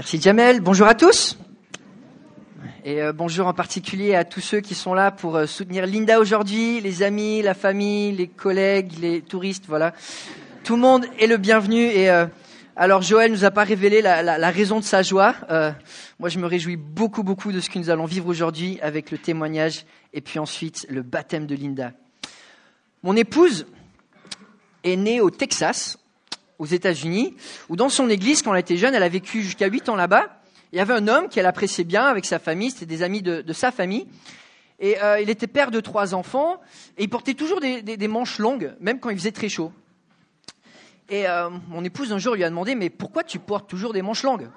Merci Jamel. Bonjour à tous. Et euh, bonjour en particulier à tous ceux qui sont là pour euh, soutenir Linda aujourd'hui, les amis, la famille, les collègues, les touristes, voilà. Tout le monde est le bienvenu. Et euh, alors Joël nous a pas révélé la, raison de sa joie. moi, je me réjouis beaucoup, beaucoup de ce que nous allons vivre aujourd'hui avec le témoignage et puis ensuite le baptême de Linda. Mon épouse est née au Texas, aux États-Unis, où dans son église, quand elle était jeune, elle a vécu jusqu'à huit ans là-bas il y avait un homme qu'elle appréciait bien avec sa famille, c'était des amis de, sa famille. Et euh, il était père de trois enfants, et il portait toujours des, manches longues, même quand il faisait très chaud. Et euh, mon épouse un jour lui a demandé, mais pourquoi tu portes toujours des manches longues?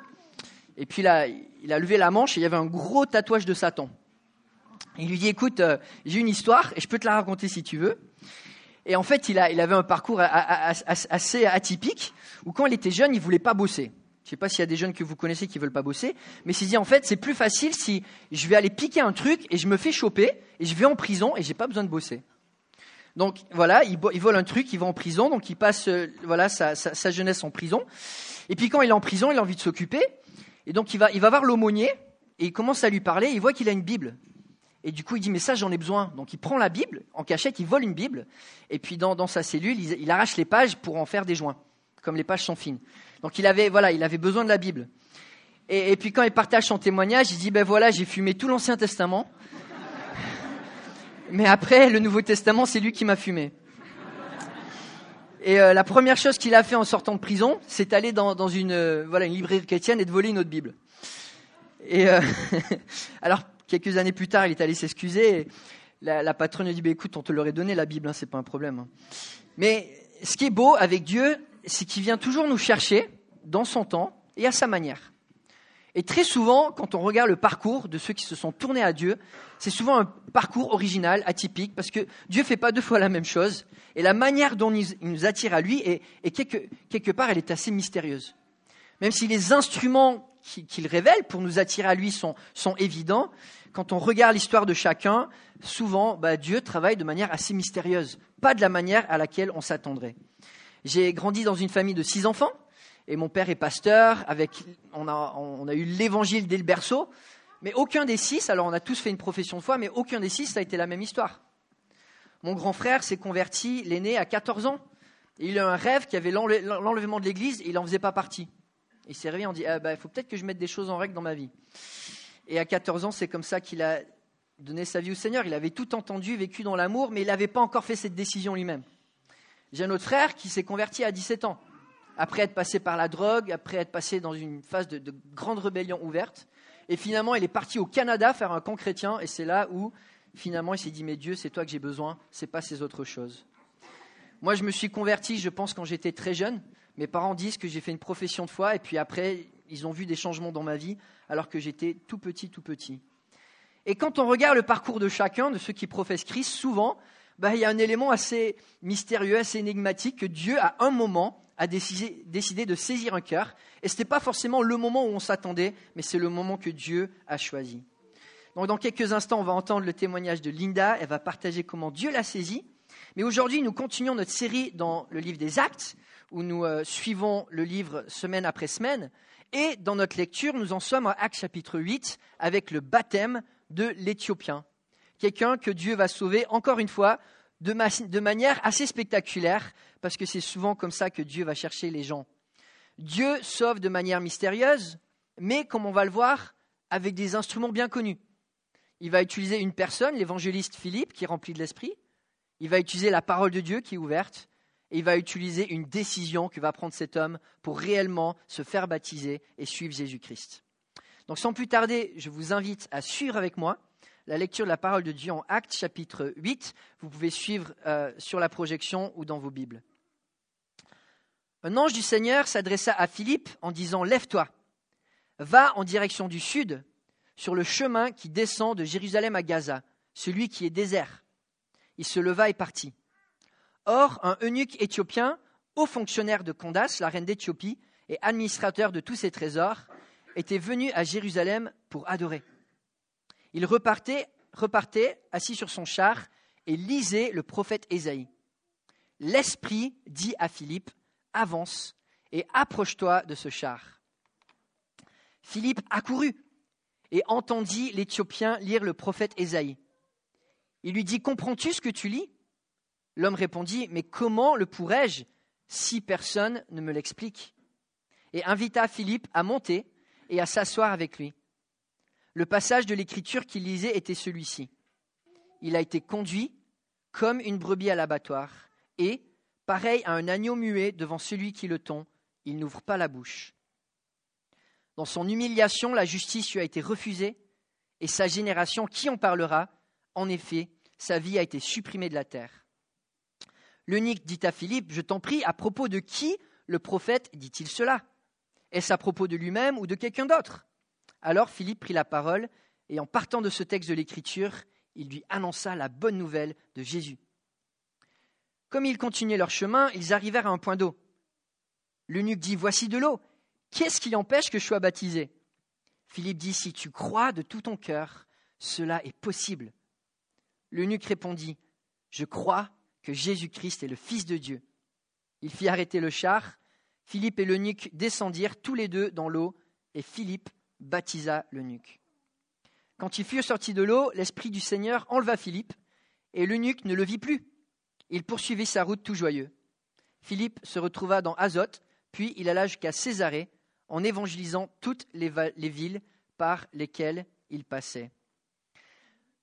Et puis là, il a levé la manche et il y avait un gros tatouage de Satan. Il lui dit, écoute, euh, j'ai une histoire et je peux te la raconter si tu veux. Et en fait, il, il avait un parcours assez atypique, où quand il était jeune, il voulait pas bosser. Je ne sais pas s'il y a des jeunes que vous connaissez qui veulent pas bosser, mais s'il dit en fait c'est plus facile si je vais aller piquer un truc et je me fais choper et je vais en prison et j'ai pas besoin de bosser. Donc voilà, il, vole un truc, il va en prison, donc il passe euh, voilà sa, jeunesse en prison. Et puis quand il est en prison, il a envie de s'occuper, et donc il va, il va voir l'aumônier et il commence à lui parler. il voit qu'il a une Bible. Et du coup, il dit, mais ça, j'en ai besoin. Donc, il prend la Bible, en cachette, il vole une Bible. Et puis, dans, sa cellule, il, arrache les pages pour en faire des joints, comme les pages sont fines. Donc il avait, voilà, il avait besoin de la Bible. Et, puis quand il partage son témoignage, il dit, ben voilà, j'ai fumé tout l'Ancien Testament. Mais après, le Nouveau Testament, c'est lui qui m'a fumé. Et euh, la première chose qu'il a fait en sortant de prison, c'est d'aller dans, une, euh, voilà, une librairie chrétienne et de voler une autre Bible. Et euh, alors, quelques années plus tard, il est allé s'excuser. La, patronne lui dit, bah, écoute, on te l'aurait donné la Bible, hein, c'est pas un problème. Hein. Mais ce qui est beau avec Dieu, c'est qu'il vient toujours nous chercher dans son temps et à sa manière. Et très souvent, quand on regarde le parcours de ceux qui se sont tournés à Dieu, c'est souvent un parcours original, atypique, parce que Dieu ne fait pas deux fois la même chose, et la manière dont il nous attire à lui, est, quelque, part, elle est assez mystérieuse. Même si les instruments qu'il révèle pour nous attirer à lui sont, évidents, quand on regarde l'histoire de chacun, souvent, bah, Dieu travaille de manière assez mystérieuse, pas de la manière à laquelle on s'attendrait. J'ai grandi dans une famille de six enfants et mon père est pasteur. On a, eu l'évangile dès le berceau, mais aucun des six. Alors on a tous fait une profession de foi, mais aucun des six ça a été la même histoire. Mon grand frère s'est converti, l'aîné, à 14 ans. Il a un rêve qui avait l'enlèvement de l'Église et il n'en faisait pas partie. Il s'est réveillé, on dit, ah bah, il faut peut-être que je mette des choses en règle dans ma vie. Et à 14 ans, c'est comme ça qu'il a donné sa vie au Seigneur. Il avait tout entendu, vécu dans l'amour, mais il n'avait pas encore fait cette décision lui-même. J'ai un autre frère qui s'est converti à 17 ans, après être passé par la drogue, après être passé dans une phase de, grande rébellion ouverte. Et finalement, il est parti au Canada faire un camp chrétien, et c'est là où, finalement, il s'est dit, mais Dieu, c'est toi que j'ai besoin, c'est pas ces autres choses. Moi, je me suis converti, je pense, quand j'étais très jeune. Mes parents disent que j'ai fait une profession de foi, et puis après, ils ont vu des changements dans ma vie, alors que j'étais tout petit, tout petit. Et quand on regarde le parcours de chacun, de ceux qui professent Christ, souvent, bah, il y a un élément assez mystérieux, assez énigmatique, que Dieu, à un moment, a décidé, de saisir un cœur. Et ce n'était pas forcément le moment où on s'attendait, mais c'est le moment que Dieu a choisi. Donc, dans quelques instants, on va entendre le témoignage de Linda. Elle va partager comment Dieu l'a saisi. Mais aujourd'hui, nous continuons notre série dans le livre des Actes, où nous euh, suivons le livre semaine après semaine. Et dans notre lecture, nous en sommes à Actes chapitre 8, avec le baptême de l'Éthiopien quelqu'un que Dieu va sauver, encore une fois, de, manière assez spectaculaire, parce que c'est souvent comme ça que Dieu va chercher les gens. Dieu sauve de manière mystérieuse, mais comme on va le voir, avec des instruments bien connus. Il va utiliser une personne, l'évangéliste Philippe, qui est rempli de l'esprit. Il va utiliser la parole de Dieu qui est ouverte. Et il va utiliser une décision que va prendre cet homme pour réellement se faire baptiser et suivre Jésus-Christ. Donc sans plus tarder, je vous invite à suivre avec moi la lecture de la parole de Dieu en Actes chapitre 8. Vous pouvez suivre euh, sur la projection ou dans vos Bibles. Un ange du Seigneur s'adressa à Philippe en disant Lève-toi, va en direction du sud, sur le chemin qui descend de Jérusalem à Gaza, celui qui est désert. Il se leva et partit. Or, un eunuque éthiopien, haut fonctionnaire de Candace, la reine d'Éthiopie, et administrateur de tous ses trésors, était venu à Jérusalem pour adorer. Il repartait, repartait assis sur son char et lisait le prophète Ésaïe. L'Esprit dit à Philippe, avance et approche-toi de ce char. Philippe accourut et entendit l'Éthiopien lire le prophète Ésaïe. Il lui dit Comprends-tu ce que tu lis? L'homme répondit Mais comment le pourrais-je si personne ne me l'explique? Et invita Philippe à monter et à s'asseoir avec lui. Le passage de l'écriture qu'il lisait était celui-ci. Il a été conduit comme une brebis à l'abattoir, et, pareil à un agneau muet devant celui qui le tond, il n'ouvre pas la bouche. Dans son humiliation, la justice lui a été refusée, et sa génération, qui en parlera En effet, sa vie a été supprimée de la terre. L'eunuque dit à Philippe, Je t'en prie, à propos de qui le prophète dit-il cela? Est-ce à propos de lui-même ou de quelqu'un d'autre? Alors Philippe prit la parole, et en partant de ce texte de l'Écriture, il lui annonça la bonne nouvelle de Jésus. Comme ils continuaient leur chemin, ils arrivèrent à un point d'eau. L'eunuque dit Voici de l'eau. Qu'est-ce qui empêche que je sois baptisé? Philippe dit Si tu crois de tout ton cœur, cela est possible. L'eunuque répondit Je crois que Jésus-Christ est le Fils de Dieu. Il fit arrêter le char. Philippe et l'eunuque descendirent tous les deux dans l'eau, et Philippe baptisa l'eunuque. Quand ils furent sortis de l'eau, l'Esprit du Seigneur enleva Philippe, et l'eunuque ne le vit plus. Il poursuivit sa route tout joyeux. Philippe se retrouva dans Azote, puis il alla jusqu'à Césarée, en évangélisant toutes les, les, villes par lesquelles il passait.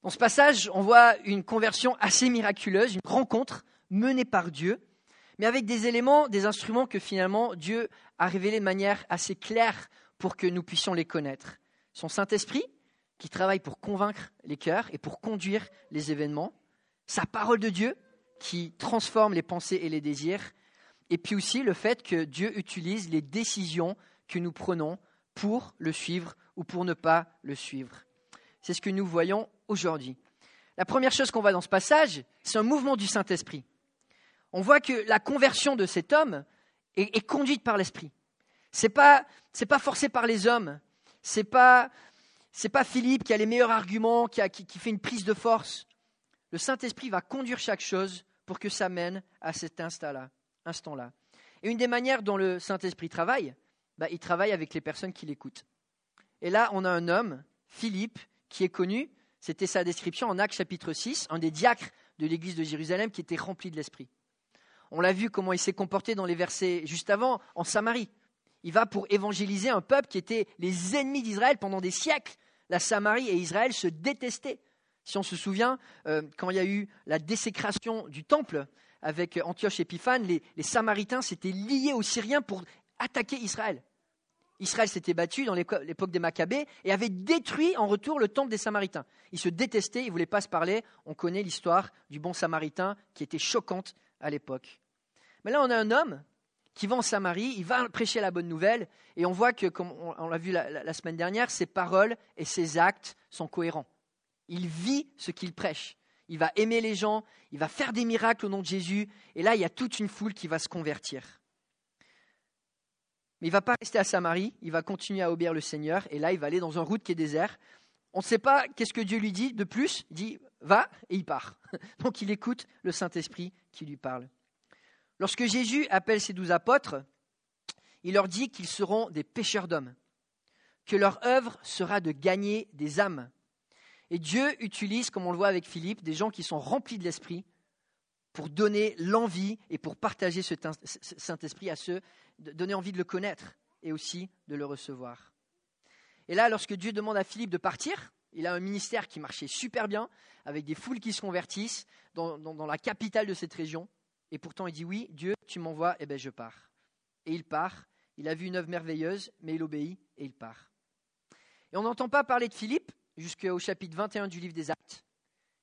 Dans ce passage, on voit une conversion assez miraculeuse, une rencontre menée par Dieu, mais avec des éléments, des instruments que finalement Dieu a révélés de manière assez claire pour que nous puissions les connaître. Son Saint-Esprit, qui travaille pour convaincre les cœurs et pour conduire les événements, sa parole de Dieu, qui transforme les pensées et les désirs, et puis aussi le fait que Dieu utilise les décisions que nous prenons pour le suivre ou pour ne pas le suivre. C'est ce que nous voyons aujourd'hui. La première chose qu'on voit dans ce passage, c'est un mouvement du Saint-Esprit. On voit que la conversion de cet homme est, conduite par l'Esprit. Ce n'est pas, pas forcé par les hommes. Ce n'est pas, pas Philippe qui a les meilleurs arguments, qui, qui fait une prise de force. Le Saint-Esprit va conduire chaque chose pour que ça mène à cet instant-là. Instant-là. Et une des manières dont le Saint-Esprit travaille, bah, il travaille avec les personnes qui l'écoutent. Et là, on a un homme, Philippe, qui est connu, c'était sa description en Actes chapitre 6, un des diacres de l'église de Jérusalem qui était rempli de l'Esprit. On l'a vu comment il s'est comporté dans les versets juste avant, en Samarie. Il va pour évangéliser un peuple qui était les ennemis d'Israël pendant des siècles. La Samarie et Israël se détestaient. Si on se souvient, euh, quand il y a eu la désécration du temple avec Antioche Épiphane, les, les Samaritains s'étaient liés aux Syriens pour attaquer Israël. Israël s'était battu dans l'époque des Maccabées et avait détruit en retour le temple des Samaritains. Ils se détestaient, ils ne voulaient pas se parler. On connaît l'histoire du bon Samaritain qui était choquante à l'époque. Mais là, on a un homme qui va en Samarie, il va prêcher la bonne nouvelle, et on voit que, comme on, l'a vu la semaine dernière, ses paroles et ses actes sont cohérents. Il vit ce qu'il prêche. Il va aimer les gens, il va faire des miracles au nom de Jésus. Et là, il y a toute une foule qui va se convertir. Mais il ne va pas rester à Samarie, il va continuer à obéir le Seigneur. Et là, il va aller dans un route qui est désert. On ne sait pas qu'est-ce que Dieu lui dit de plus. Il dit va et il part. Donc il écoute le Saint-Esprit qui lui parle. Lorsque Jésus appelle ses douze apôtres, il leur dit qu'ils seront des pêcheurs d'hommes, que leur œuvre sera de gagner des âmes. Et Dieu utilise, comme on le voit avec Philippe, des gens qui sont remplis de l'Esprit pour donner l'envie et pour partager ce Saint-Esprit à ceux, donner envie de le connaître et aussi de le recevoir. Et là, lorsque Dieu demande à Philippe de partir, il a un ministère qui marchait super bien, avec des foules qui se convertissent dans, la capitale de cette région. Et pourtant, il dit Oui, Dieu, tu m'envoies, et eh bien je pars. Et il part. Il a vu une œuvre merveilleuse, mais il obéit et il part. Et on n'entend pas parler de Philippe jusqu'au chapitre 21 du livre des Actes.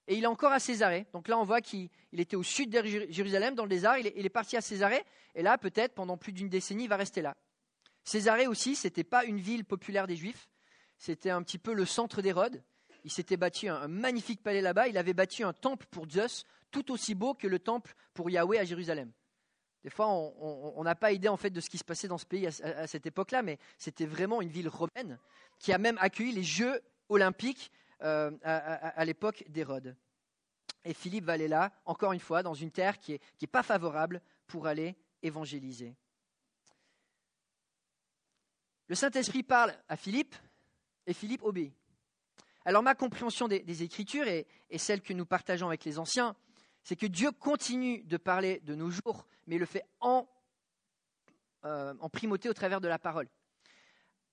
Et il est encore à Césarée. Donc là, on voit qu'il était au sud de Jérusalem, dans le désert. Il est, parti à Césarée. Et là, peut-être, pendant plus d'une décennie, il va rester là. Césarée aussi, ce n'était pas une ville populaire des Juifs. C'était un petit peu le centre d'Hérode. Il s'était bâti un, magnifique palais là-bas. Il avait bâti un temple pour Zeus, tout aussi beau que le temple pour Yahweh à Jérusalem. Des fois, on n'a pas idée en fait de ce qui se passait dans ce pays à cette époque-là, mais c'était vraiment une ville romaine qui a même accueilli les Jeux olympique euh, à, l'époque d'Hérode. Et Philippe va aller là, encore une fois, dans une terre qui n'est est pas favorable pour aller évangéliser. Le Saint-Esprit parle à Philippe et Philippe obéit. Alors ma compréhension des, Écritures et, celle que nous partageons avec les anciens, c'est que Dieu continue de parler de nos jours, mais le fait en, euh, en primauté au travers de la parole.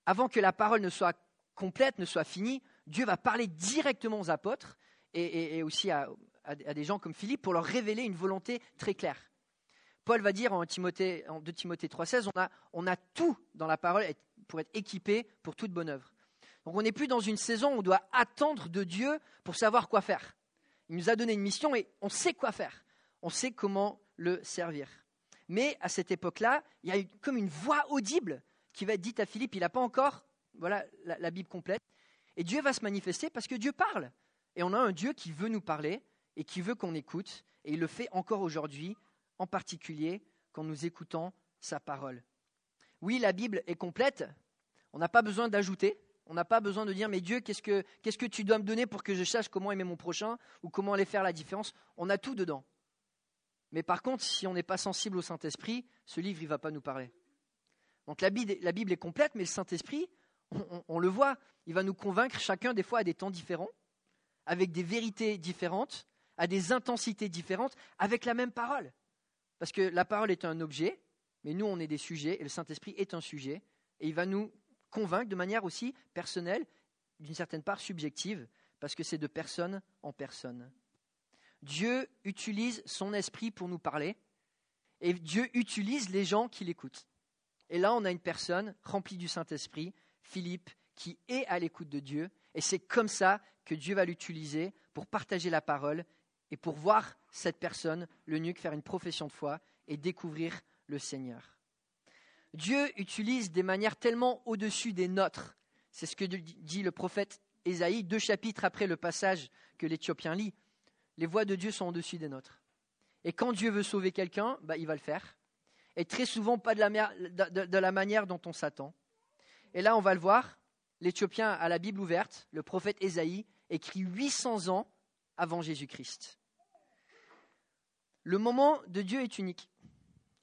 Avant que la parole ne soit complète, ne soit finie, Dieu va parler directement aux apôtres et, aussi à, des gens comme Philippe pour leur révéler une volonté très claire. Paul va dire en, Timothée, en 2 Timothée 3,16 on a, on a tout dans la parole pour être équipé pour toute bonne œuvre. Donc on n'est plus dans une saison où on doit attendre de Dieu pour savoir quoi faire. Il nous a donné une mission et on sait quoi faire. On sait comment le servir. Mais à cette époque-là, il y a comme une voix audible qui va être dite à Philippe. Il n'a pas encore voilà, la Bible complète. Et Dieu va se manifester parce que Dieu parle. Et on a un Dieu qui veut nous parler et qui veut qu'on écoute. Et il le fait encore aujourd'hui, en particulier quand nous écoutons sa parole. Oui, la Bible est complète. On n'a pas besoin d'ajouter. On n'a pas besoin de dire, mais Dieu, qu'est-ce que, tu dois me donner pour que je sache comment aimer mon prochain ou comment aller faire la différence? On a tout dedans. Mais par contre, si on n'est pas sensible au Saint-Esprit, ce livre, il ne va pas nous parler. Donc la Bible est complète, mais le Saint-Esprit, on, le voit, il va nous convaincre chacun des fois à des temps différents, avec des vérités différentes, à des intensités différentes, avec la même parole. Parce que la parole est un objet, mais nous on est des sujets, et le Saint-Esprit est un sujet, et il va nous convaincre de manière aussi personnelle, d'une certaine part subjective, parce que c'est de personne en personne. Dieu utilise son esprit pour nous parler, et Dieu utilise les gens qui l'écoutent. Et là, on a une personne remplie du Saint-Esprit Philippe, qui est à l'écoute de Dieu. Et c'est comme ça que Dieu va l'utiliser pour partager la parole et pour voir cette personne, l'eunuque, faire une profession de foi et découvrir le Seigneur. Dieu utilise des manières tellement au-dessus des nôtres. C'est ce que dit le prophète Ésaïe, deux chapitres après le passage que l'Éthiopien lit. Les voix de Dieu sont au-dessus des nôtres. Et quand Dieu veut sauver quelqu'un, bah, il va le faire. Et très souvent pas de la manière dont on s'attend. Et là, on va le voir, l'Éthiopien a la Bible ouverte, le prophète Ésaïe écrit 800 ans avant Jésus-Christ. Le moment de Dieu est unique.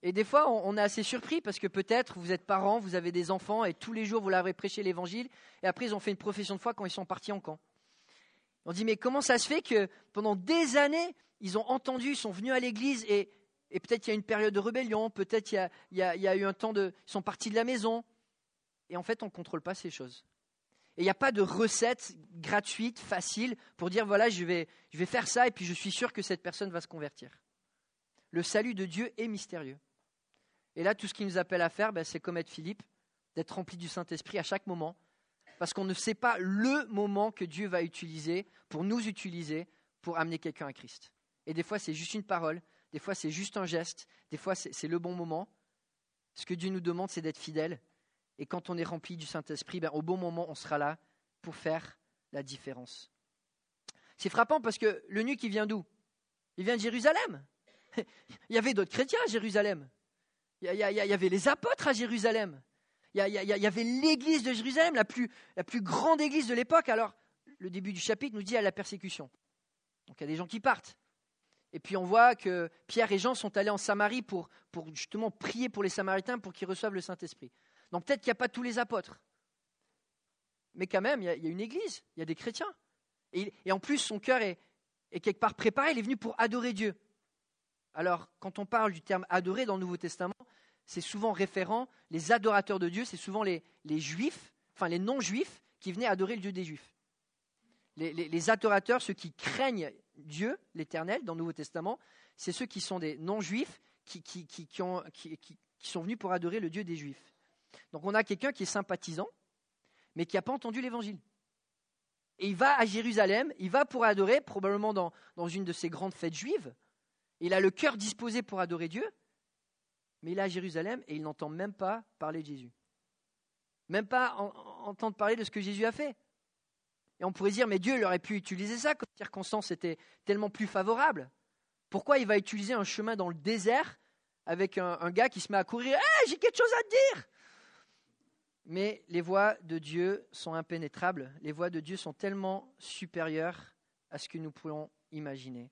Et des fois, on est assez surpris parce que peut-être vous êtes parents, vous avez des enfants et tous les jours vous leur avez prêché l'évangile et après ils ont fait une profession de foi quand ils sont partis en camp. On dit mais comment ça se fait que pendant des années ils ont entendu, ils sont venus à l'église et, peut-être il y a une période de rébellion, peut-être il, il, y a eu un temps de, ils sont partis de la maison, et en fait, on ne contrôle pas ces choses. Et il n'y a pas de recette gratuite, facile, pour dire voilà, je vais, faire ça et puis je suis sûr que cette personne va se convertir. Le salut de Dieu est mystérieux. Et là, tout ce qu'il nous appelle à faire, ben, c'est comme être Philippe, d'être rempli du Saint-Esprit à chaque moment, parce qu'on ne sait pas le moment que Dieu va utiliser pour nous utiliser pour amener quelqu'un à Christ. Et des fois, c'est juste une parole, des fois, c'est juste un geste, des fois, c'est le bon moment. Ce que Dieu nous demande, c'est d'être fidèle et quand on est rempli du Saint-Esprit, ben, au bon moment, on sera là pour faire la différence. C'est frappant parce que le nu qui vient d'où? Il vient de Jérusalem. Il y avait d'autres chrétiens à Jérusalem. Il y, avait les apôtres à Jérusalem. Il y, avait l'église de Jérusalem, la plus, grande église de l'époque. Alors, le début du chapitre nous dit à la persécution. Donc, il y a des gens qui partent. Et puis on voit que Pierre et Jean sont allés en Samarie pour, pour justement prier pour les Samaritains pour qu'ils reçoivent le Saint-Esprit. Donc peut-être qu'il n'y a pas tous les apôtres. Mais quand même, il y, a, une église, il y a des chrétiens. Et, en plus, son cœur est, quelque part préparé, il est venu pour adorer Dieu. Alors, quand on parle du terme adorer dans le Nouveau Testament, c'est souvent référent, les adorateurs de Dieu, c'est souvent les, juifs, enfin les non-juifs, qui venaient adorer le Dieu des juifs. Les, adorateurs, ceux qui craignent Dieu, l'Éternel, dans le Nouveau Testament, c'est ceux qui sont des non-juifs, qui, qui, sont venus pour adorer le Dieu des juifs. Donc on a quelqu'un qui est sympathisant, mais qui n'a pas entendu l'évangile. Et il va à Jérusalem, il va pour adorer, probablement dans, une de ces grandes fêtes juives. Il a le cœur disposé pour adorer Dieu, mais il est à Jérusalem et il n'entend même pas parler de Jésus. Même pas entendre parler de ce que Jésus a fait. Et on pourrait dire, mais Dieu aurait pu utiliser ça comme circonstance était tellement plus favorable. Pourquoi il va utiliser un chemin dans le désert avec un, gars qui se met à courir Hé, j'ai quelque chose à te dire mais les voies de Dieu sont impénétrables, les voies de Dieu sont tellement supérieures à ce que nous pouvons imaginer.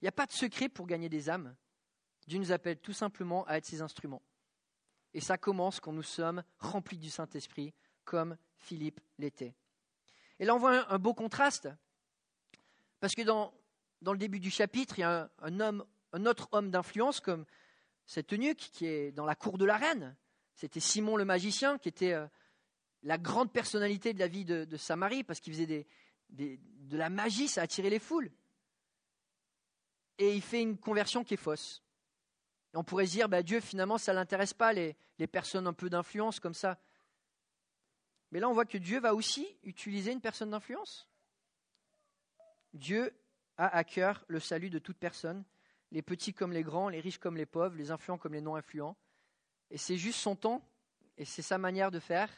Il n'y a pas de secret pour gagner des âmes. Dieu nous appelle tout simplement à être ses instruments. Et ça commence quand nous sommes remplis du Saint-Esprit, comme Philippe l'était. Et là, on voit un, beau contraste, parce que dans, le début du chapitre, il y a un, homme, un autre homme d'influence, comme cet eunuque qui est dans la cour de la reine. C'était Simon le magicien, qui était euh, la grande personnalité de la vie de, Samarie, parce qu'il faisait de la magie, ça attirait les foules. Et il fait une conversion qui est fausse. on pourrait se dire, bah, Dieu, finalement, ça ne l'intéresse pas, les, les personnes un peu d'influence comme ça. Mais là, on voit que Dieu va aussi utiliser une personne d'influence. Dieu a à cœur le salut de toute personne, les petits comme les grands, les riches comme les pauvres, les influents comme les non-influents. Et c'est juste son temps, et c'est sa manière de faire,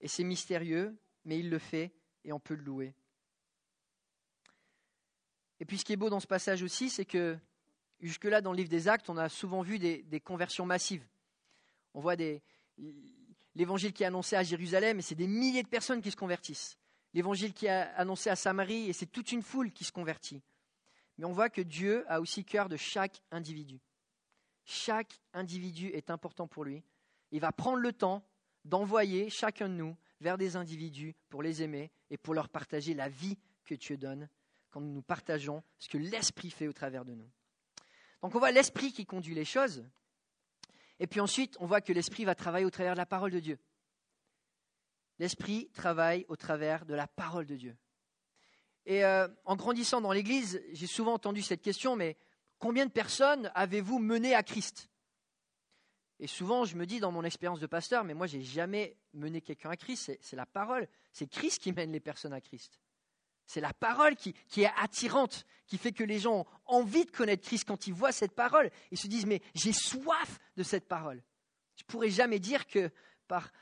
et c'est mystérieux, mais il le fait, et on peut le louer. Et puis ce qui est beau dans ce passage aussi, c'est que jusque-là, dans le livre des Actes, on a souvent vu des, conversions massives. On voit l'évangile qui est annoncé à Jérusalem, et c'est des milliers de personnes qui se convertissent. L'évangile qui est annoncé à Samarie, et c'est toute une foule qui se convertit. Mais on voit que Dieu a aussi cœur de chaque individu. Chaque individu est important pour lui. Il va prendre le temps d'envoyer chacun de nous vers des individus pour les aimer et pour leur partager la vie que Dieu donne quand nous partageons ce que l'Esprit fait au travers de nous. Donc on voit l'Esprit qui conduit les choses, et puis ensuite, on voit que l'Esprit va travailler au travers de la parole de Dieu. L'Esprit travaille au travers de la parole de Dieu. Et euh, en grandissant dans l'Église, j'ai souvent entendu cette question, mais combien de personnes avez-vous mené à Christ? Et souvent, je me dis dans mon expérience de pasteur, mais moi, j'ai jamais mené quelqu'un à Christ. C'est la parole. C'est Christ qui mène les personnes à Christ. C'est la parole qui, est attirante, qui fait que les gens ont envie de connaître Christ quand ils voient cette parole. Ils se disent, mais j'ai soif de cette parole. Je ne pourrais jamais dire que par,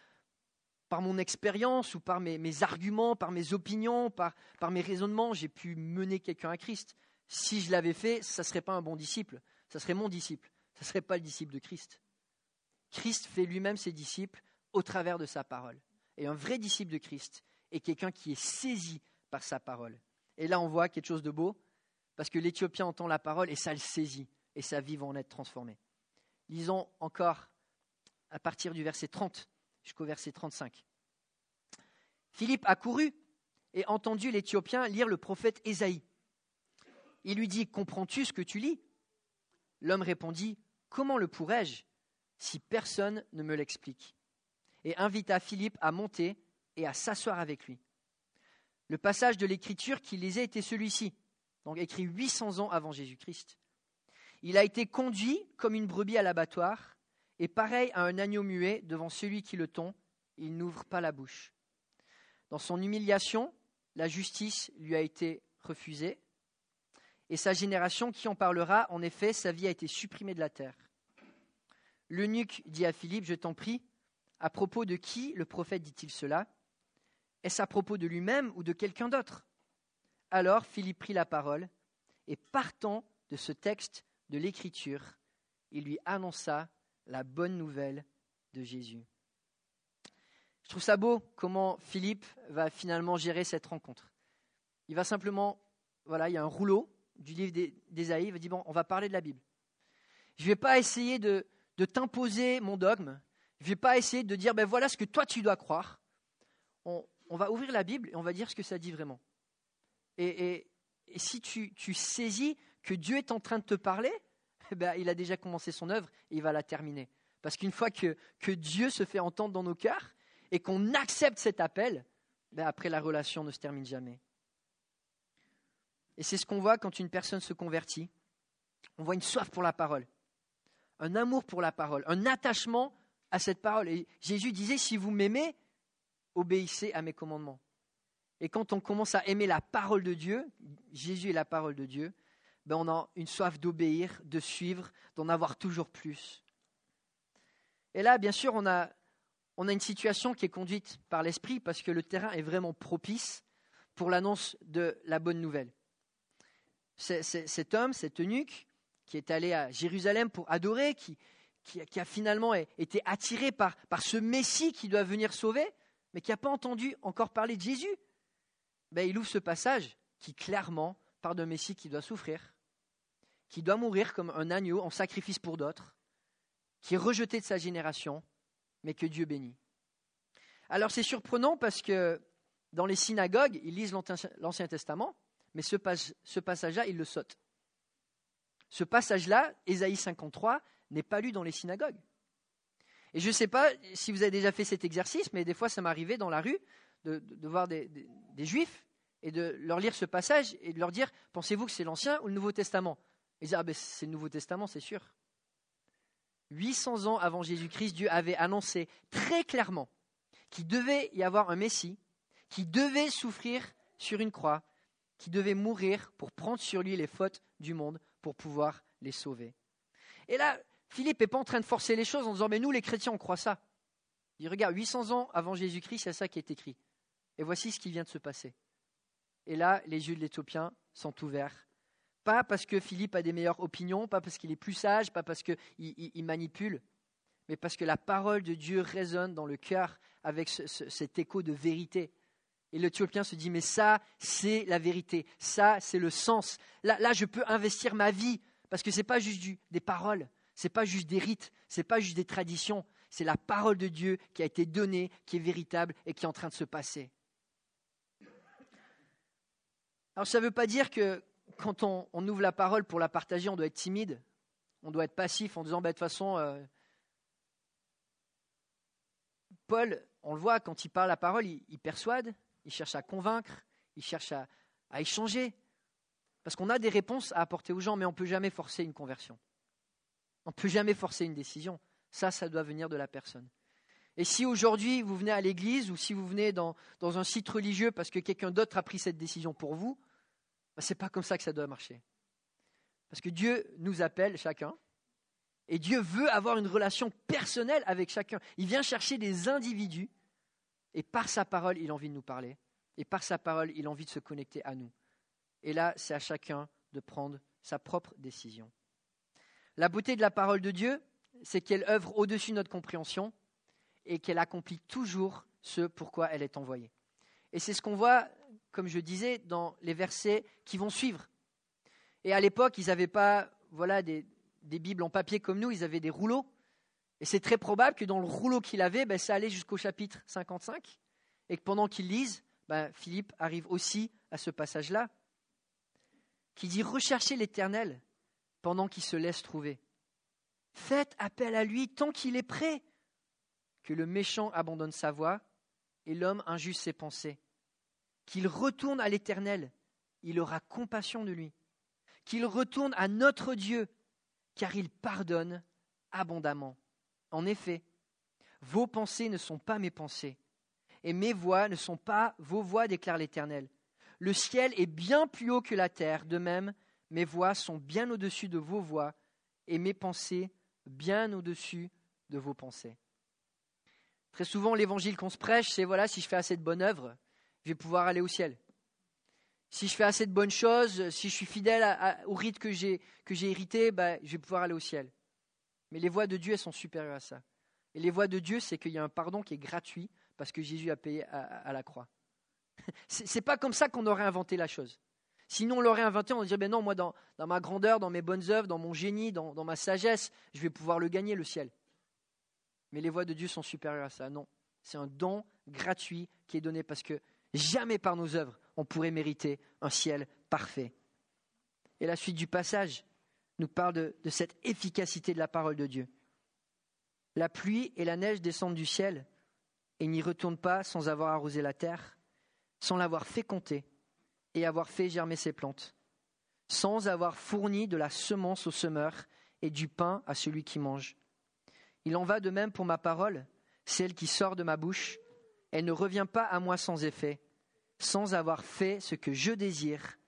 mon expérience ou par mes, arguments, par mes opinions, par mes raisonnements, j'ai pu mener quelqu'un à Christ. Si je l'avais fait, ça ne serait pas un bon disciple, ça serait mon disciple, ça ne serait pas le disciple de Christ. Christ fait lui-même ses disciples au travers de sa parole. Et un vrai disciple de Christ est quelqu'un qui est saisi par sa parole. Et là, on voit quelque chose de beau, parce que l'Éthiopien entend la parole et ça le saisit, et sa vie va en être transformée. Lisons encore à partir du verset 30 jusqu'au verset 35. Philippe a couru et entendu l'Éthiopien lire le prophète Ésaïe. Il lui dit Comprends-tu ce que tu lis? L'homme répondit Comment le pourrais-je si personne ne me l'explique? Et invita Philippe à monter et à s'asseoir avec lui. Le passage de l'écriture qu'il lisait était celui-ci, donc écrit 800 ans avant Jésus-Christ. Il a été conduit comme une brebis à l'abattoir, et pareil à un agneau muet devant celui qui le tond, il n'ouvre pas la bouche. Dans son humiliation, la justice lui a été refusée, et sa génération qui en parlera, en effet, sa vie a été supprimée de la terre. L'eunuque dit à Philippe, je t'en prie, à propos de qui le prophète dit-il cela? Est-ce à propos de lui-même ou de quelqu'un d'autre? Alors Philippe prit la parole et partant de ce texte de l'Écriture, il lui annonça la bonne nouvelle de Jésus. Je trouve ça beau comment Philippe va finalement gérer cette rencontre. Il va simplement, voilà, il y a un rouleau du livre d'Ésaïe, il va dire, bon, on va parler de la Bible. Je ne vais pas essayer de, t'imposer mon dogme, je ne vais pas essayer de dire, ben voilà ce que toi tu dois croire. On, va ouvrir la Bible et on va dire ce que ça dit vraiment. Et, si tu, saisis que Dieu est en train de te parler, eh ben, il a déjà commencé son œuvre et il va la terminer. Parce qu'une fois que, Dieu se fait entendre dans nos cœurs et qu'on accepte cet appel, ben, après la relation ne se termine jamais. Et c'est ce qu'on voit quand une personne se convertit. On voit une soif pour la parole, un amour pour la parole, un attachement à cette parole. Et Jésus disait, si vous m'aimez, obéissez à mes commandements. Et quand on commence à aimer la parole de Dieu, Jésus est la parole de Dieu, ben on a une soif d'obéir, de suivre, d'en avoir toujours plus. Et là, bien sûr, on a, on a une situation qui est conduite par l'Esprit parce que le terrain est vraiment propice pour l'annonce de la bonne nouvelle. Cet homme, cet eunuque, qui est allé à Jérusalem pour adorer, qui, a finalement été attiré par, par ce Messie qui doit venir sauver, mais qui n'a pas entendu encore parler de Jésus, ben, il ouvre ce passage qui clairement parle d'un Messie qui doit souffrir, qui doit mourir comme un agneau en sacrifice pour d'autres, qui est rejeté de sa génération mais que Dieu bénit. Alors c'est surprenant parce que dans les synagogues, ils lisent l'Ancien Testament, mais ce, passage-là, ils le sautent. Ce passage-là, Ésaïe 53, n'est pas lu dans les synagogues. Et je ne sais pas si vous avez déjà fait cet exercice, mais des fois ça m'arrivait dans la rue de, voir des, juifs et de leur lire ce passage et de leur dire Pensez-vous que c'est l'Ancien ou le Nouveau Testament? Ils disaient Ah ben c'est le Nouveau Testament, c'est sûr. 800 ans avant Jésus-Christ, Dieu avait annoncé très clairement qu'il devait y avoir un Messie, qui devait souffrir sur une croix, qui devait mourir pour prendre sur lui les fautes du monde, pour pouvoir les sauver. Et là, Philippe n'est pas en train de forcer les choses en disant, mais nous les chrétiens, on croit ça. Il regarde, 800 ans avant Jésus-Christ, c'est ça qui est écrit. Et voici ce qui vient de se passer. Et là, les yeux de l'Éthiopien sont ouverts. Pas parce que Philippe a des meilleures opinions, pas parce qu'il est plus sage, pas parce qu'il manipule, mais parce que la parole de Dieu résonne dans le cœur avec cet écho de vérité. Et l'Éthiopien se dit, mais ça, c'est la vérité, ça, c'est le sens. Là, là, je peux investir ma vie, parce que ce n'est pas juste des paroles, ce n'est pas juste des rites, ce n'est pas juste des traditions, c'est la parole de Dieu qui a été donnée, qui est véritable et qui est en train de se passer. Alors ça ne veut pas dire que quand on, ouvre la parole pour la partager, on doit être timide, on doit être passif en disant, bah, de toute façon, euh, Paul, on le voit, quand il parle la parole, il, persuade, il cherche à convaincre, il cherche à, échanger. Parce qu'on a des réponses à apporter aux gens, mais on ne peut jamais forcer une conversion. On ne peut jamais forcer une décision. Ça, ça doit venir de la personne. Et si aujourd'hui vous venez à l'église ou si vous venez dans, un site religieux parce que quelqu'un d'autre a pris cette décision pour vous, bah, ce n'est pas comme ça que ça doit marcher. Parce que Dieu nous appelle chacun et Dieu veut avoir une relation personnelle avec chacun. Il vient chercher des individus et par sa parole, il a envie de nous parler. Et par sa parole, il a envie de se connecter à nous. Et là, c'est à chacun de prendre sa propre décision. La beauté de la parole de Dieu, c'est qu'elle œuvre au-dessus de notre compréhension et qu'elle accomplit toujours ce pourquoi elle est envoyée. Et c'est ce qu'on voit, comme je disais, dans les versets qui vont suivre. Et à l'époque, ils n'avaient pas voilà, des, des Bibles en papier comme nous, ils avaient des rouleaux. Et c'est très probable que dans le rouleau qu'il avait, ben, ça allait jusqu'au chapitre 55, et que pendant qu'il lise, ben, Philippe arrive aussi à ce passage-là, qui dit Recherchez l'Éternel pendant qu'il se laisse trouver. Faites appel à lui tant qu'il est prêt, que le méchant abandonne sa voie et l'homme injuste ses pensées. Qu'il retourne à l'Éternel, il aura compassion de lui. Qu'il retourne à notre Dieu, car il pardonne abondamment. En effet, vos pensées ne sont pas mes pensées, et mes voix ne sont pas vos voix, déclare l'Éternel. Le ciel est bien plus haut que la terre, de même, mes voix sont bien au-dessus de vos voix, et mes pensées bien au-dessus de vos pensées. Très souvent, l'évangile qu'on se prêche, c'est voilà, si je fais assez de bonnes œuvres, je vais pouvoir aller au ciel si je fais assez de bonnes choses, si je suis fidèle au rite que j'ai, hérité, bah, je vais pouvoir aller au ciel. Mais les voies de Dieu, elles sont supérieures à ça. Et les voies de Dieu, c'est qu'il y a un pardon qui est gratuit parce que Jésus a payé à, la croix. C'est, pas comme ça qu'on aurait inventé la chose. Sinon, on l'aurait inventé, on dirait, ben non, moi, dans, ma grandeur, dans mes bonnes œuvres, dans mon génie, dans, dans ma sagesse, je vais pouvoir le gagner, le ciel. Mais les voies de Dieu sont supérieures à ça. Non. C'est un don gratuit qui est donné parce que jamais par nos œuvres, on pourrait mériter un ciel parfait. Et la suite du passage nous parle de, cette efficacité de la parole de Dieu. La pluie et la neige descendent du ciel et n'y retournent pas sans avoir arrosé la terre, sans l'avoir fécondée et avoir fait germer ses plantes, sans avoir fourni de la semence au semeur et du pain à celui qui mange. Il en va de même pour ma parole, celle qui sort de ma bouche, elle ne revient pas à moi sans effet, sans avoir fait ce que je désire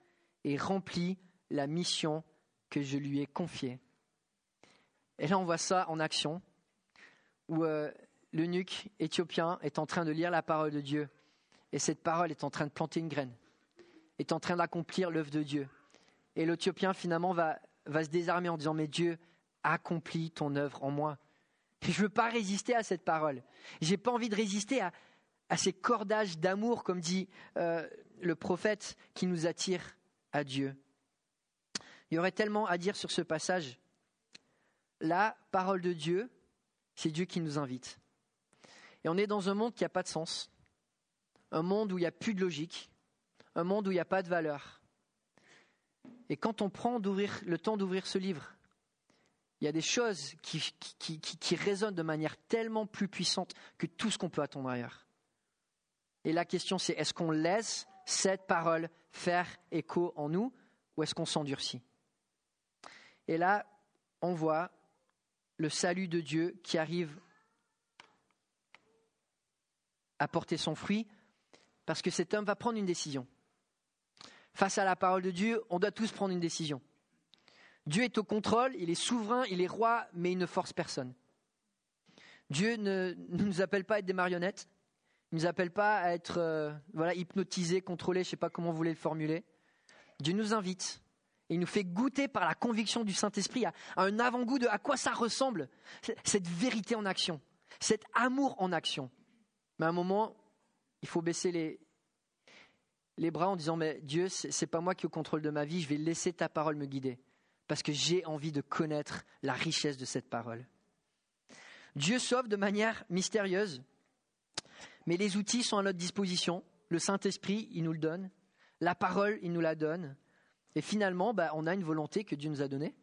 et rempli la mission que je lui ai confiée. Et là, on voit ça en action, où euh, l'eunuque éthiopien est en train de lire la parole de Dieu, et cette parole est en train de planter une graine, est en train d'accomplir l'œuvre de Dieu. Et l'Éthiopien, finalement, va, se désarmer en disant, mais Dieu, accomplis ton œuvre en moi. je ne veux pas résister à cette parole. Je n'ai pas envie de résister à, à ces cordages d'amour, comme dit euh, le prophète, qui nous attire à Dieu. Il y aurait tellement à dire sur ce passage. La parole de Dieu, c'est Dieu qui nous invite. Et on est dans un monde qui n'a pas de sens, un monde où il n'y a plus de logique, un monde où il n'y a pas de valeur. Et quand on prend le temps d'ouvrir ce livre, il y a des choses qui, résonnent de manière tellement plus puissante que tout ce qu'on peut attendre ailleurs. Et la question c'est est-ce qu'on laisse cette parole faire écho en nous ou est-ce qu'on s'endurcit? Et là, on voit le salut de Dieu qui arrive à porter son fruit parce que cet homme va prendre une décision. Face à la parole de Dieu, on doit tous prendre une décision. Dieu est au contrôle, il est souverain, il est roi, mais il ne force personne. Dieu ne, nous appelle pas à être des marionnettes, il ne nous appelle pas à être euh, voilà, hypnotisés, contrôlés, je ne sais pas comment vous voulez le formuler. Dieu nous invite il nous fait goûter par la conviction du Saint-Esprit à, un avant-goût de à quoi ça ressemble, cette vérité en action, cet amour en action. Mais à un moment, il faut baisser les, bras en disant mais Dieu, c'est pas moi qui ai au contrôle de ma vie, je vais laisser ta parole me guider parce que j'ai envie de connaître la richesse de cette parole. Dieu sauve de manière mystérieuse, mais les outils sont à notre disposition. Le Saint-Esprit, il nous le donne. La parole, il nous la donne. Et finalement, bah, on a une volonté que Dieu nous a donnée.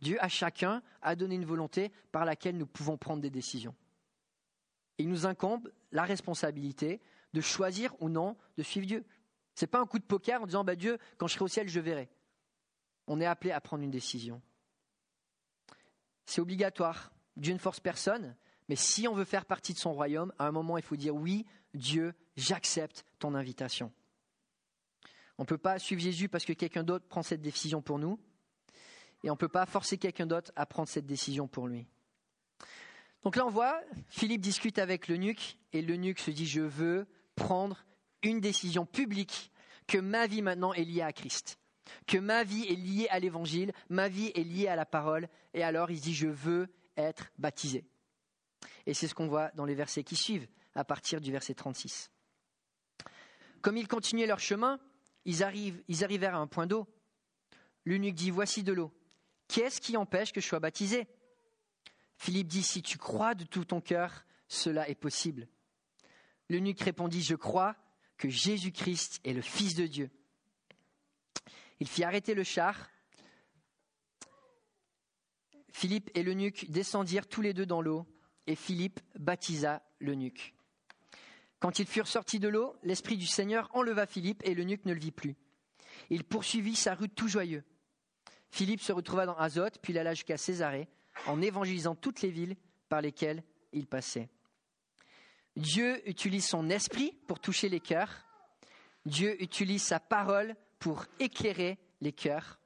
Dieu, à chacun, a donné une volonté par laquelle nous pouvons prendre des décisions. Il nous incombe la responsabilité de choisir ou non de suivre Dieu. Ce n'est pas un coup de poker en disant bah, Dieu, quand je serai au ciel, je verrai. On est appelé à prendre une décision. C'est obligatoire. Dieu ne force personne, mais si on veut faire partie de son royaume, à un moment, il faut dire oui, Dieu, j'accepte ton invitation. On ne peut pas suivre Jésus parce que quelqu'un d'autre prend cette décision pour nous, et on ne peut pas forcer quelqu'un d'autre à prendre cette décision pour lui. Donc là, on voit, Philippe discute avec l'eunuque, et l'eunuque se dit, je veux prendre une décision publique que ma vie maintenant est liée à Christ, que ma vie est liée à l'évangile, ma vie est liée à la parole, et alors il se dit, je veux être baptisé. Et c'est ce qu'on voit dans les versets qui suivent, à partir du verset 36. Comme ils continuaient leur chemin, ils, arrivèrent à un point d'eau. L'eunuque dit, voici de l'eau. Qu'est-ce qui empêche que je sois baptisé? Philippe dit, si tu crois de tout ton cœur, cela est possible. L'eunuque répondit, je crois que Jésus-Christ est le Fils de Dieu. Il fit arrêter le char. Philippe et l'eunuque descendirent tous les deux dans l'eau, et Philippe baptisa l'eunuque. Quand ils furent sortis de l'eau, l'Esprit du Seigneur enleva Philippe, et l'eunuque ne le vit plus. Il poursuivit sa route tout joyeux. Philippe se retrouva dans Azote, puis il alla jusqu'à Césarée, en évangélisant toutes les villes par lesquelles il passait. Dieu utilise son esprit pour toucher les cœurs. Dieu utilise sa parole pour éclairer les cœurs.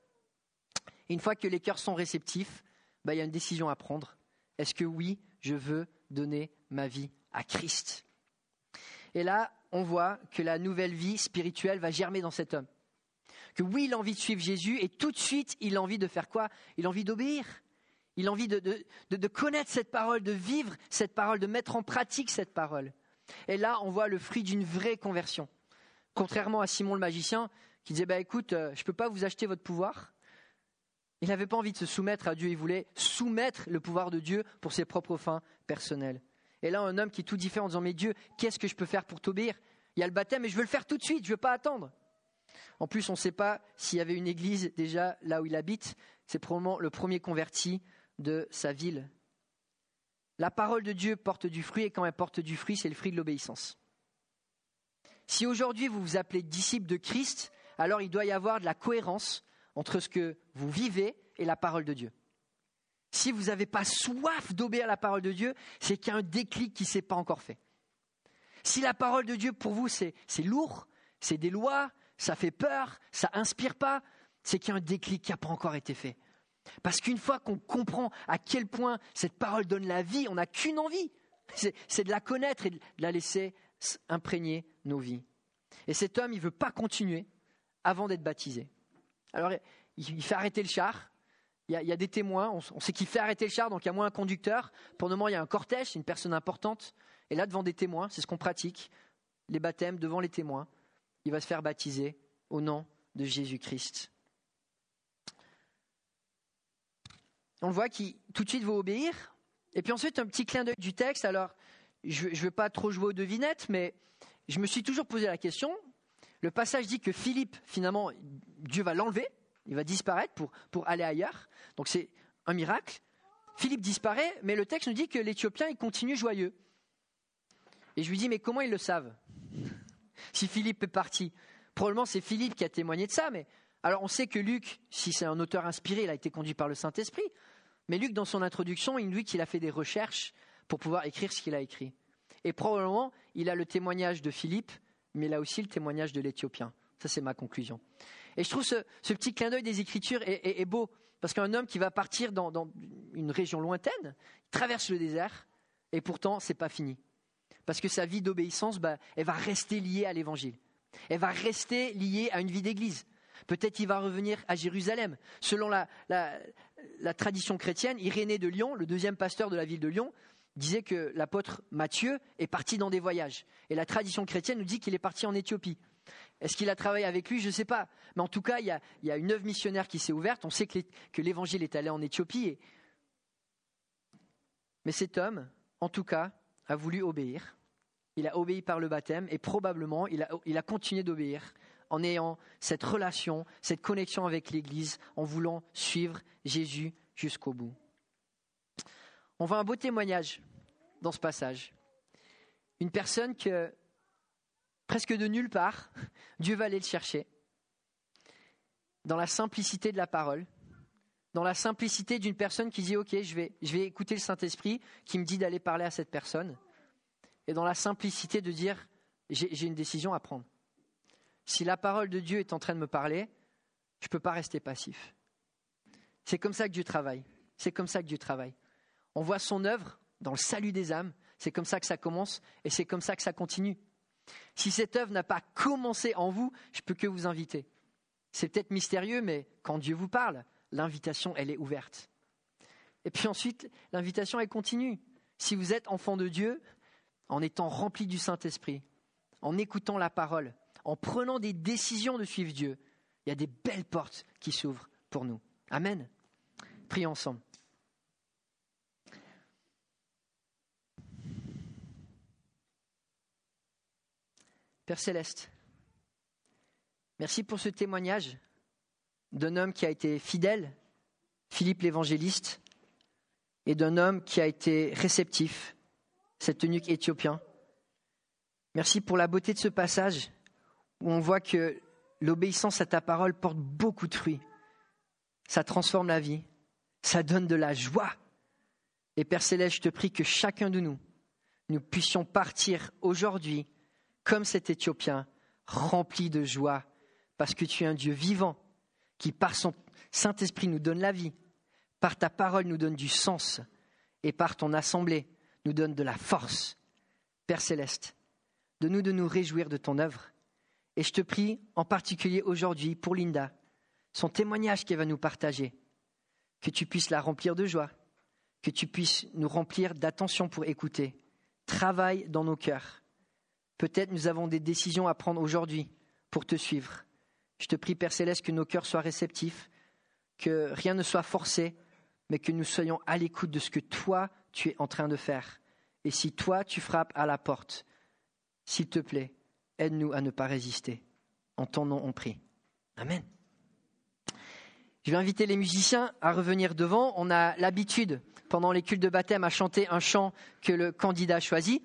Une fois que les cœurs sont réceptifs, bah, il y a une décision à prendre. Est-ce que oui, je veux donner ma vie à Christ? Et là, on voit que la nouvelle vie spirituelle va germer dans cet homme. Que oui, il a envie de suivre Jésus et tout de suite, il a envie de faire quoi? Il a envie d'obéir. Il a envie de, connaître cette parole, de vivre cette parole, de mettre en pratique cette parole. Et là, on voit le fruit d'une vraie conversion. Contrairement à Simon le magicien, qui disait, bah, écoute, euh, je ne peux pas vous acheter votre pouvoir. Il n'avait pas envie de se soumettre à Dieu, il voulait soumettre le pouvoir de Dieu pour ses propres fins personnelles. Et là, un homme qui est tout différent en disant, mais Dieu, qu'est-ce que je peux faire pour t'obéir? Il y a le baptême et je veux le faire tout de suite, je ne veux pas attendre. En plus, on ne sait pas s'il y avait une église déjà là où il habite. C'est probablement le premier converti de sa ville. La parole de Dieu porte du fruit et quand elle porte du fruit, c'est le fruit de l'obéissance. Si aujourd'hui vous vous appelez disciple de Christ, alors il doit y avoir de la cohérence entre ce que vous vivez et la parole de Dieu. Si vous n'avez pas soif d'obéir à la parole de Dieu, c'est qu'il y a un déclic qui ne s'est pas encore fait. Si la parole de Dieu pour vous c'est lourd, c'est des lois, ça fait peur, ça inspire pas, c'est qu'il y a un déclic qui n'a pas encore été fait. Parce qu'une fois qu'on comprend à quel point cette parole donne la vie, on n'a qu'une envie, c'est de la connaître et de la laisser imprégner nos vies. Et cet homme, il ne veut pas continuer avant d'être baptisé. Alors, il fait arrêter le char. Il y a, des témoins. On, sait qu'il fait arrêter le char, donc il y a moins un conducteur. Pour le moment, il y a un cortège, c'est une personne importante. Et là, devant des témoins, c'est ce qu'on pratique, les baptêmes devant les témoins. Il va se faire baptiser au nom de Jésus-Christ. On le voit qui tout de suite va obéir. Et puis ensuite, un petit clin d'œil du texte. Alors, je ne veux pas trop jouer aux devinettes, mais je me suis toujours posé la question. Le passage dit que Philippe, finalement, Dieu va l'enlever, il va disparaître pour, aller ailleurs. Donc c'est un miracle. Philippe disparaît, mais le texte nous dit que l'Éthiopien, il continue joyeux. Et je lui dis, mais comment ils le savent? Si Philippe est parti. Probablement c'est Philippe qui a témoigné de ça, mais alors on sait que Luc, si c'est un auteur inspiré, il a été conduit par le Saint-Esprit. Mais Luc, dans son introduction, il nous dit qu'il a fait des recherches pour pouvoir écrire ce qu'il a écrit. Et probablement, il a le témoignage de Philippe, mais il a aussi le témoignage de l'Éthiopien. Ça, c'est ma conclusion. Et je trouve ce, petit clin d'œil des Écritures est, beau, parce qu'un homme qui va partir dans, une région lointaine, traverse le désert, et pourtant, c'est pas fini. Parce que sa vie d'obéissance, bah, elle va rester liée à l'Évangile. Elle va rester liée à une vie d'Église. Peut-être qu'il va revenir à Jérusalem. Selon la, tradition chrétienne, Irénée de Lyon, le deuxième pasteur de la ville de Lyon, disait que l'apôtre Matthieu est parti dans des voyages. Et la tradition chrétienne nous dit qu'il est parti en Éthiopie. Est-ce qu'il a travaillé avec lui? Je ne sais pas. Mais en tout cas, il y a, une œuvre missionnaire qui s'est ouverte. On sait que l'évangile est allé en Éthiopie. Mais cet homme, en tout cas, a voulu obéir. Il a obéi par le baptême et probablement il a, il a continué d'obéir en ayant cette relation, cette connexion avec l'Église, en voulant suivre Jésus jusqu'au bout. On voit un beau témoignage dans ce passage. Une personne que, presque de nulle part, Dieu va aller le chercher. Dans la simplicité de la parole, dans la simplicité d'une personne qui dit Ok, je vais, écouter le Saint-Esprit qui me dit d'aller parler à cette personne, et dans la simplicité de dire J'ai une décision à prendre. Si la parole de Dieu est en train de me parler, je ne peux pas rester passif. C'est comme ça que Dieu travaille. C'est comme ça que Dieu travaille. On voit son œuvre dans le salut des âmes. C'est comme ça que ça commence et c'est comme ça que ça continue. Si cette œuvre n'a pas commencé en vous, je peux que vous inviter. C'est peut-être mystérieux, mais quand Dieu vous parle, l'invitation, elle est ouverte. Et puis ensuite, l'invitation, elle continue. Si vous êtes enfant de Dieu, en étant rempli du Saint-Esprit, en écoutant la parole, en prenant des décisions de suivre Dieu, il y a des belles portes qui s'ouvrent pour nous. Amen. Prions ensemble. Père céleste, merci pour ce témoignage d'un homme qui a été fidèle, Philippe l'évangéliste, et d'un homme qui a été réceptif, cet eunuque éthiopien. Merci pour la beauté de ce passage où on voit que l'obéissance à ta parole porte beaucoup de fruits. Ça transforme la vie, ça donne de la joie. Et Père Céleste, je te prie que chacun de nous, nous puissions partir aujourd'hui comme cet Éthiopien, rempli de joie, parce que tu es un Dieu vivant, qui par son Saint-Esprit nous donne la vie, par ta parole nous donne du sens, et par ton assemblée nous donne de la force. Père céleste, de nous de nous réjouir de ton œuvre. Et je te prie en particulier aujourd'hui pour Linda, son témoignage qu'elle va nous partager, que tu puisses la remplir de joie, que tu puisses nous remplir d'attention pour écouter. Travaille dans nos cœurs Peut-être nous avons des décisions à prendre aujourd'hui pour te suivre. Je te prie, Père Céleste, que nos cœurs soient réceptifs, que rien ne soit forcé, mais que nous soyons à l'écoute de ce que toi, tu es en train de faire. Et si toi, tu frappes à la porte, s'il te plaît, aide-nous à ne pas résister. En ton nom, on prie. Amen. Je vais inviter les musiciens à revenir devant. On a l'habitude, pendant les cultes de baptême, à chanter un chant que le candidat choisit.